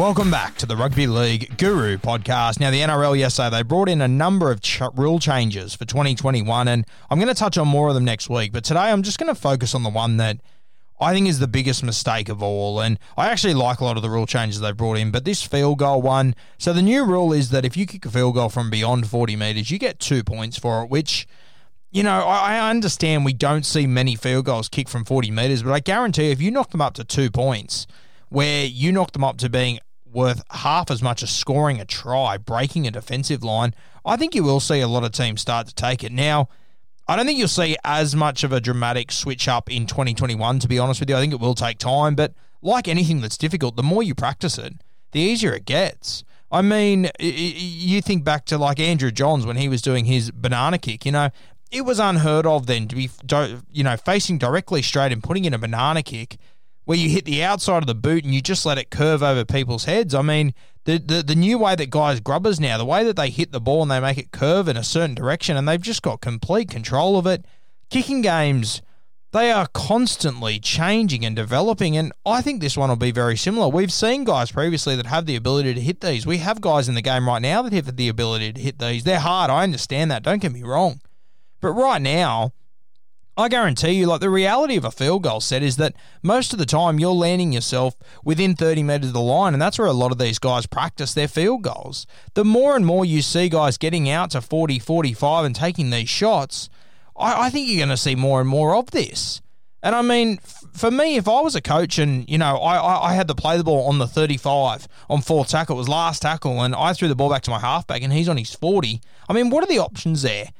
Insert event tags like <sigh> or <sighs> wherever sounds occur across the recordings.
Welcome back to the Rugby League Guru podcast. Now, the NRL yesterday, they brought in a number of ch- rule changes for 2021, and I'm going to touch on more of them next week. But today, I'm just going to focus on the one that I think is the biggest mistake of all. And I actually like a lot of the rule changes they brought in, but this field goal one. So, the new rule is that if you kick a field goal from beyond 40 metres, you get two points for it, which you know, I I understand we don't see many field goals kicked from 40 metres, but I guarantee if you knock them up to two points, where you knock them up to being worth half as much as scoring a try, breaking a defensive line, I think you will see a lot of teams start to take it. Now, I don't think you'll see as much of a dramatic switch up in 2021, to be honest with you. I think it will take time, but like anything that's difficult, the more you practice it, the easier it gets. I mean, you think back to like Andrew Johns when he was doing his banana kick, you know, it was unheard of then to be, you know, facing directly straight and putting in a banana kick where you hit the outside of the boot and you just let it curve over people's heads. I mean, the, the the new way that guys grubbers now, the way that they hit the ball and they make it curve in a certain direction, and they've just got complete control of it. Kicking games, they are constantly changing and developing, and I think this one will be very similar. We've seen guys previously that have the ability to hit these. We have guys in the game right now that have the ability to hit these. They're hard. I understand that. Don't get me wrong, but right now. I guarantee you, like the reality of a field goal set is that most of the time you're landing yourself within 30 metres of the line, and that's where a lot of these guys practice their field goals. The more and more you see guys getting out to 40, 45 and taking these shots, I, I think you're going to see more and more of this. And I mean, f- for me, if I was a coach and, you know, I, I, I had to play the ball on the 35 on fourth tackle, it was last tackle, and I threw the ball back to my halfback and he's on his 40, I mean, what are the options there?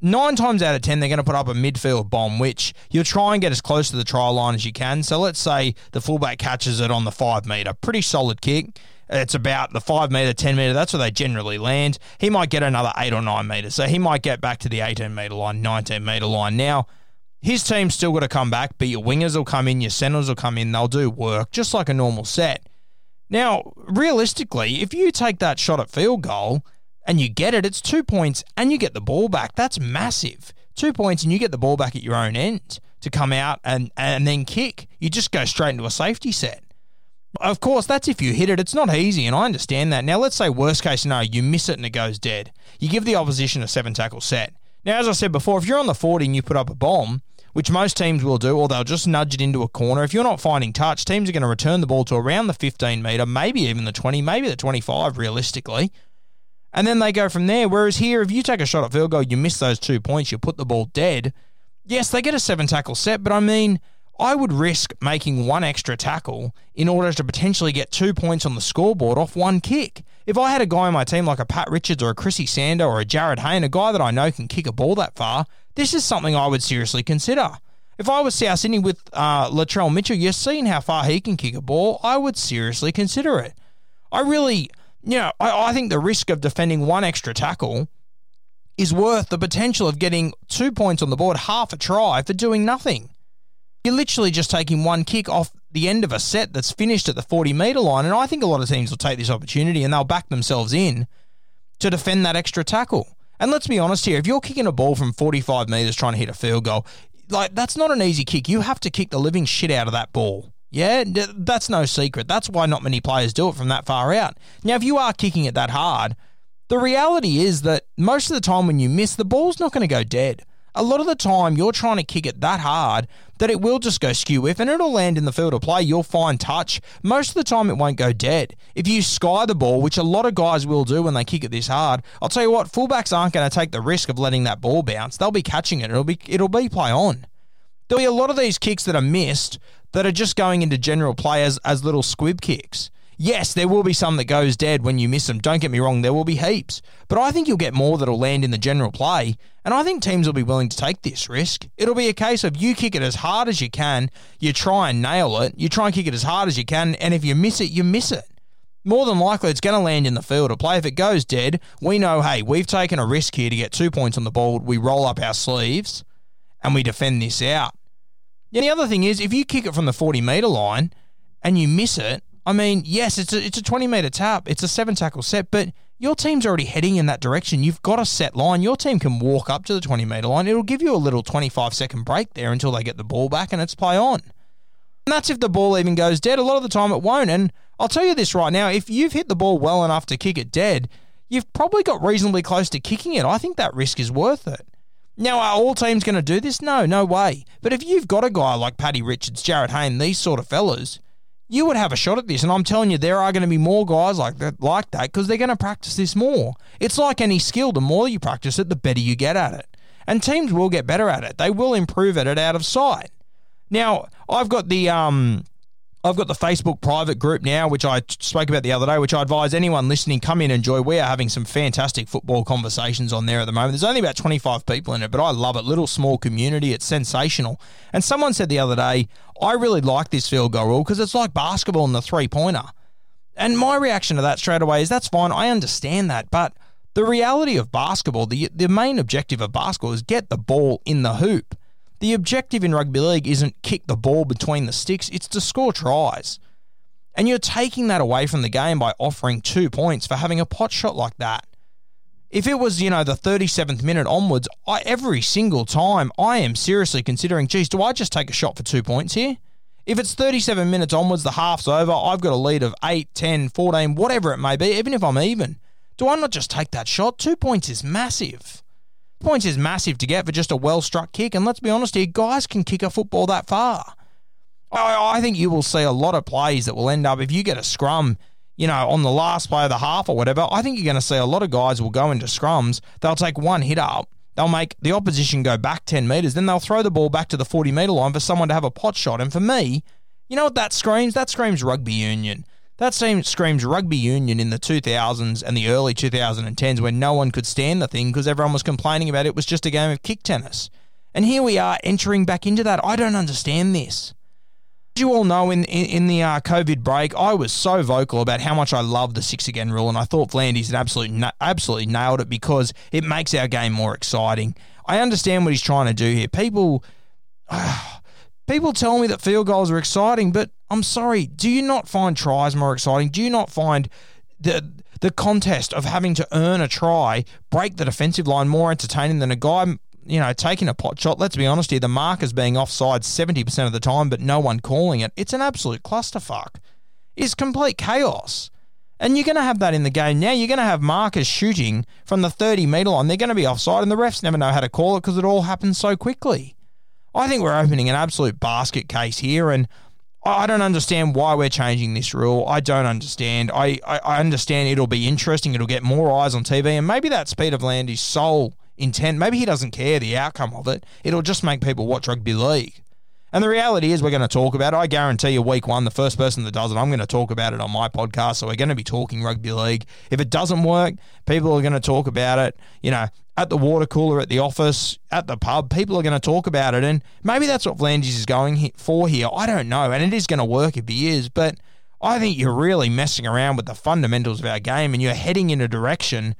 Nine times out of ten, they're going to put up a midfield bomb, which you'll try and get as close to the try line as you can. So let's say the fullback catches it on the five metre, pretty solid kick. It's about the five metre, ten metre. That's where they generally land. He might get another eight or nine metres, so he might get back to the eighteen metre line, nineteen metre line. Now, his team's still got to come back, but your wingers will come in, your centres will come in. They'll do work just like a normal set. Now, realistically, if you take that shot at field goal and you get it, it's two points and you get the ball back. That's massive. Two points and you get the ball back at your own end to come out and, and then kick. You just go straight into a safety set. Of course, that's if you hit it. It's not easy, and I understand that. Now, let's say worst case scenario, you miss it and it goes dead. You give the opposition a seven tackle set. Now, as I said before, if you're on the 40 and you put up a bomb, which most teams will do, or they'll just nudge it into a corner. If you're not finding touch, teams are going to return the ball to around the 15 metre, maybe even the 20, maybe the 25, realistically. And then they go from there. Whereas here, if you take a shot at field goal, you miss those two points, you put the ball dead. Yes, they get a seven tackle set, but I mean, I would risk making one extra tackle in order to potentially get two points on the scoreboard off one kick. If I had a guy on my team like a Pat Richards or a Chrissy Sandow or a Jarryd Hayne, a guy that I know can kick a ball that far, this is something I would seriously consider. If I was South Sydney with uh, Latrell Mitchell, you're seeing how far he can kick a ball, I would seriously consider it. I really, you know, I, I think the risk of defending one extra tackle is worth the potential of getting two points on the board, half a try for doing nothing. You're literally just taking one kick off the end of a set that's finished at the 40 metre line. And I think a lot of teams will take this opportunity and they'll back themselves in to defend that extra tackle. And let's be honest here, if you're kicking a ball from 45 metres trying to hit a field goal, like that's not an easy kick. You have to kick the living shit out of that ball. Yeah, that's no secret. That's why not many players do it from that far out. Now, if you are kicking it that hard, the reality is that most of the time when you miss, the ball's not going to go dead. A lot of the time, you're trying to kick it that hard that it will just go skew if and it'll land in the field of play. You'll find touch. Most of the time, it won't go dead. If you sky the ball, which a lot of guys will do when they kick it this hard, I'll tell you what, fullbacks aren't going to take the risk of letting that ball bounce. They'll be catching it. It'll be it'll be play on. There'll be a lot of these kicks that are missed that are just going into general play as, as little squib kicks. Yes, there will be some that goes dead when you miss them. Don't get me wrong, there will be heaps. But I think you'll get more that'll land in the general play, and I think teams will be willing to take this risk. It'll be a case of you kick it as hard as you can, you try and nail it, you try and kick it as hard as you can, and if you miss it, you miss it. More than likely, it's going to land in the field of play. If it goes dead, we know, hey, we've taken a risk here to get two points on the ball. We roll up our sleeves and we defend this out. Yeah, the other thing is, if you kick it from the 40 metre line and you miss it, I mean, yes, it's a, it's a 20 metre tap, it's a seven tackle set, but your team's already heading in that direction. You've got a set line. Your team can walk up to the 20 metre line. It'll give you a little 25 second break there until they get the ball back and it's play on. And that's if the ball even goes dead. A lot of the time it won't. And I'll tell you this right now if you've hit the ball well enough to kick it dead, you've probably got reasonably close to kicking it. I think that risk is worth it. Now, are all teams going to do this? No, no way. But if you've got a guy like Paddy Richards, Jarryd Hayne, these sort of fellas, you would have a shot at this. And I'm telling you, there are going to be more guys like that, like that, because they're going to practice this more. It's like any skill. The more you practice it, the better you get at it. And teams will get better at it. They will improve at it out of sight. Now, I've got the um, I've got the Facebook private group now, which I spoke about the other day, which I advise anyone listening come in and enjoy. We are having some fantastic football conversations on there at the moment. There's only about 25 people in it, but I love it. Little small community. It's sensational. And someone said the other day, I really like this field goal rule because it's like basketball in the three pointer. And my reaction to that straight away is that's fine. I understand that. But the reality of basketball, the, the main objective of basketball is get the ball in the hoop. The objective in rugby league isn't kick the ball between the sticks, it's to score tries. And you're taking that away from the game by offering two points for having a pot shot like that. If it was, you know, the 37th minute onwards, I, every single time I am seriously considering, geez, do I just take a shot for two points here? If it's 37 minutes onwards, the half's over, I've got a lead of 8, 10, 14, whatever it may be, even if I'm even. Do I not just take that shot? Two points is massive. Points is massive to get for just a well struck kick, and let's be honest here, guys can kick a football that far. I, I think you will see a lot of plays that will end up if you get a scrum, you know, on the last play of the half or whatever. I think you're going to see a lot of guys will go into scrums. They'll take one hit up, they'll make the opposition go back 10 metres, then they'll throw the ball back to the 40 metre line for someone to have a pot shot. And for me, you know what that screams? That screams rugby union. That seems screams rugby union in the 2000s and the early 2010s when no one could stand the thing because everyone was complaining about it was just a game of kick tennis. And here we are entering back into that. I don't understand this. As you all know, in in, in the uh, COVID break, I was so vocal about how much I love the six again rule, and I thought V'landys had absolutely absolutely nailed it because it makes our game more exciting. I understand what he's trying to do here. People. <sighs> Uh, People tell me that field goals are exciting, but I'm sorry. Do you not find tries more exciting? Do you not find the the contest of having to earn a try, break the defensive line more entertaining than a guy, you know, taking a pot shot? Let's be honest here. The markers being offside 70% of the time, but no one calling it. It's an absolute clusterfuck. It's complete chaos. And you're going to have that in the game now. You're going to have markers shooting from the 30 metre line. They're going to be offside, and the refs never know how to call it because it all happens so quickly. I think we're opening an absolute basket case here, and I don't understand why we're changing this rule. I don't understand. I, I, I understand it'll be interesting. It'll get more eyes on TV, and maybe that speed of land is sole intent. Maybe he doesn't care the outcome of it. It'll just make people watch rugby league. And the reality is, we're going to talk about it. I guarantee you, week one, the first person that does it, I'm going to talk about it on my podcast. So we're going to be talking rugby league. If it doesn't work, people are going to talk about it. You know, at the water cooler, at the office, at the pub, people are going to talk about it. And maybe that's what V'landys is going for here. I don't know. And it is going to work if he is. But I think you're really messing around with the fundamentals of our game and you're heading in a direction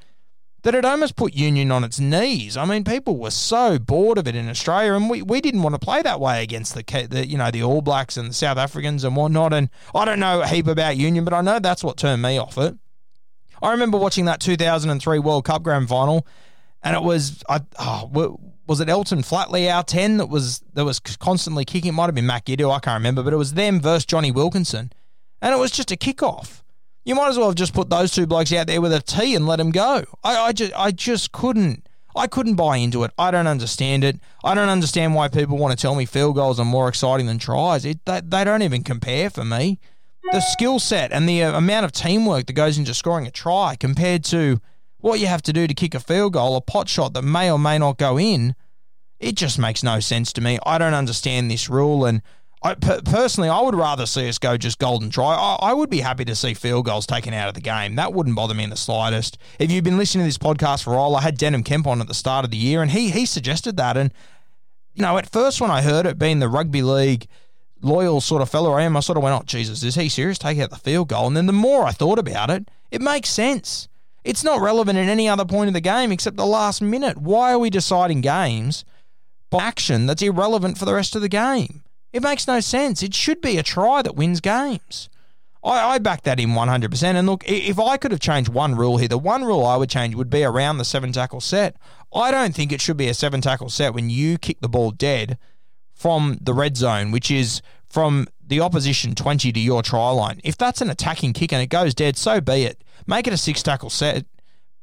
that it almost put Union on its knees. I mean, people were so bored of it in Australia, and we, we didn't want to play that way against the, the you know the All Blacks and the South Africans and whatnot. And I don't know a heap about Union, but I know that's what turned me off it. I remember watching that 2003 World Cup Grand Final, and it was I oh, was it Elton Flatley our ten that was that was constantly kicking. It might have been Matt Giteau, I can't remember, but it was them versus Jonny Wilkinson, and it was just a kickoff. You might as well have just put those two blokes out there with a tee and let them go. I, I just I just couldn't. I couldn't buy into it. I don't understand it. I don't understand why people want to tell me field goals are more exciting than tries. It, they, they don't even compare for me. The skill set and the uh, amount of teamwork that goes into scoring a try compared to what you have to do to kick a field goal, a pot shot that may or may not go in, it just makes no sense to me. I don't understand this rule. And I, personally, I would rather see us go just golden try. I, I, would be happy to see field goals taken out of the game. That wouldn't bother me in the slightest. If you've been listening to this podcast for a while, I had Denim Kemp on at the start of the year, and he he suggested that. And you know, at first when I heard it, being the rugby league loyal sort of fellow I am, I sort of went, "Oh Jesus, is he serious? Take out the field goal." And then the more I thought about it, it makes sense. It's not relevant at any other point of the game except the last minute. Why are we deciding games by action that's irrelevant for the rest of the game? It makes no sense. It should be a try that wins games. I, I back that in 100%. And look, if I could have changed one rule here, the one rule I would change would be around the seven tackle set. I don't think it should be a seven tackle set when you kick the ball dead from the red zone, which is from the opposition 20 to your try line. If that's an attacking kick and it goes dead, so be it. Make it a six tackle set.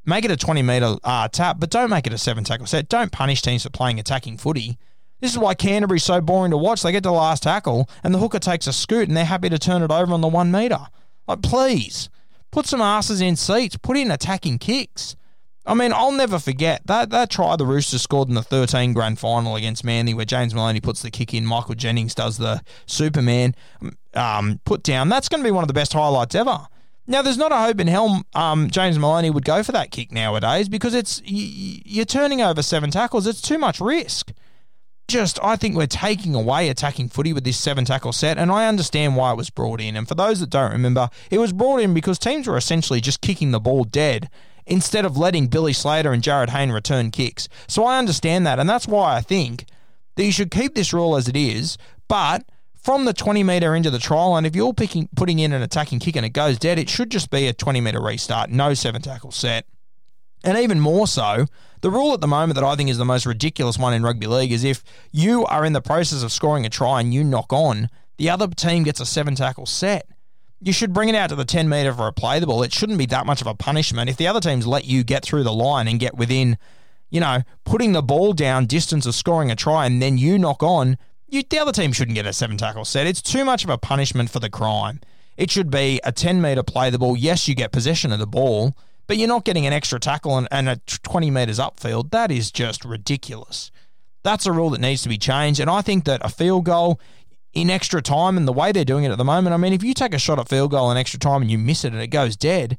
Make it a 20 metre uh, tap, but don't make it a seven tackle set. Don't punish teams for playing attacking footy. This is why Canterbury's so boring to watch. They get the last tackle and the hooker takes a scoot and they're happy to turn it over on the one metre. Like, please, put some asses in seats. Put in attacking kicks. I mean, I'll never forget that that try the Roosters scored in the 13 grand final against Manly, where James Maloney puts the kick in, Michael Jennings does the Superman um, put down. That's going to be one of the best highlights ever. Now, there's not a hope in hell um, James Maloney would go for that kick nowadays because it's you're turning over seven tackles. It's too much risk just I think we're taking away attacking footy with this seven tackle set, and I understand why it was brought in. And for those that don't remember, it was brought in because teams were essentially just kicking the ball dead instead of letting Billy Slater and Jarryd Hayne return kicks. So I understand that, and that's why I think that you should keep this rule as it is, but from the 20 metre into the trial line, if you're picking, putting in an attacking kick and it goes dead, it should just be a 20 metre restart, no seven tackle set. And even more so, the rule at the moment that I think is the most ridiculous one in rugby league is if you are in the process of scoring a try and you knock on, the other team gets a seven tackle set. You should bring it out to the 10 metre for a play the ball. It shouldn't be that much of a punishment. If the other teams let you get through the line and get within, you know, putting the ball down distance of scoring a try and then you knock on, you, the other team shouldn't get a seven tackle set. It's too much of a punishment for the crime. It should be a 10 metre play the ball. Yes, you get possession of the ball but you're not getting an extra tackle and, and a 20 metres upfield. That is just ridiculous. That's a rule that needs to be changed. And I think that a field goal in extra time and the way they're doing it at the moment, I mean, if you take a shot at field goal in extra time and you miss it and it goes dead,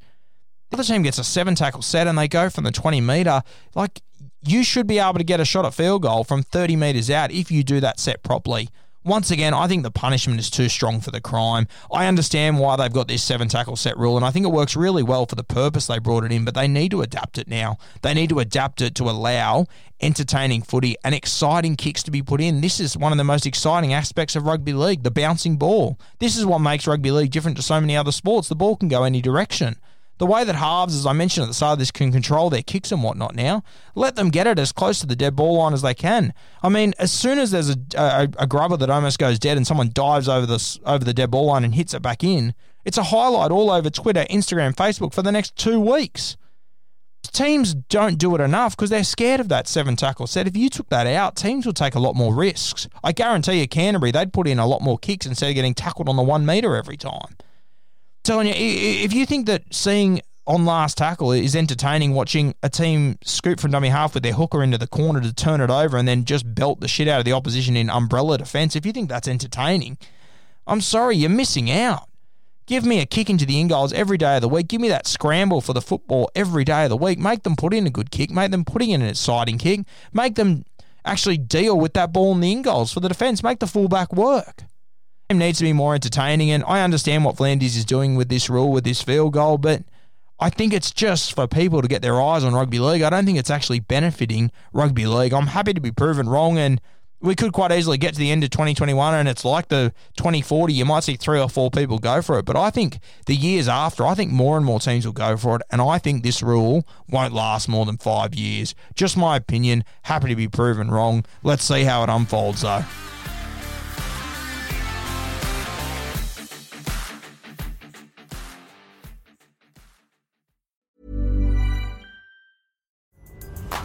the other team gets a seven tackle set and they go from the 20 metre. Like, you should be able to get a shot at field goal from 30 metres out if you do that set properly once again, I think the punishment is too strong for the crime. I understand why they've got this seven tackle set rule, and I think it works really well for the purpose they brought it in, but they need to adapt it now. They need to adapt it to allow entertaining footy and exciting kicks to be put in. This is one of the most exciting aspects of rugby league the bouncing ball. This is what makes rugby league different to so many other sports. The ball can go any direction. The way that halves, as I mentioned at the start of this, can control their kicks and whatnot now, let them get it as close to the dead ball line as they can. I mean, as soon as there's a, a, a grubber that almost goes dead and someone dives over the, over the dead ball line and hits it back in, it's a highlight all over Twitter, Instagram, Facebook for the next two weeks. Teams don't do it enough because they're scared of that seven tackle set. If you took that out, teams would take a lot more risks. I guarantee you, Canterbury, they'd put in a lot more kicks instead of getting tackled on the one metre every time telling you, if you think that seeing on last tackle is entertaining watching a team scoop from dummy half with their hooker into the corner to turn it over and then just belt the shit out of the opposition in umbrella defense. If you think that's entertaining, I'm sorry, you're missing out. Give me a kick into the in goals every day of the week. Give me that scramble for the football every day of the week. Make them put in a good kick. Make them putting in an exciting kick. Make them actually deal with that ball in the in goals for the defence. Make the fullback work. Needs to be more entertaining, and I understand what V'landys is doing with this rule, with this field goal, but I think it's just for people to get their eyes on rugby league. I don't think it's actually benefiting rugby league. I'm happy to be proven wrong, and we could quite easily get to the end of 2021 and it's like the 2040. You might see three or four people go for it. But I think the years after, I think more and more teams will go for it. And I think this rule won't last more than five years. Just my opinion. Happy to be proven wrong. Let's see how it unfolds, though.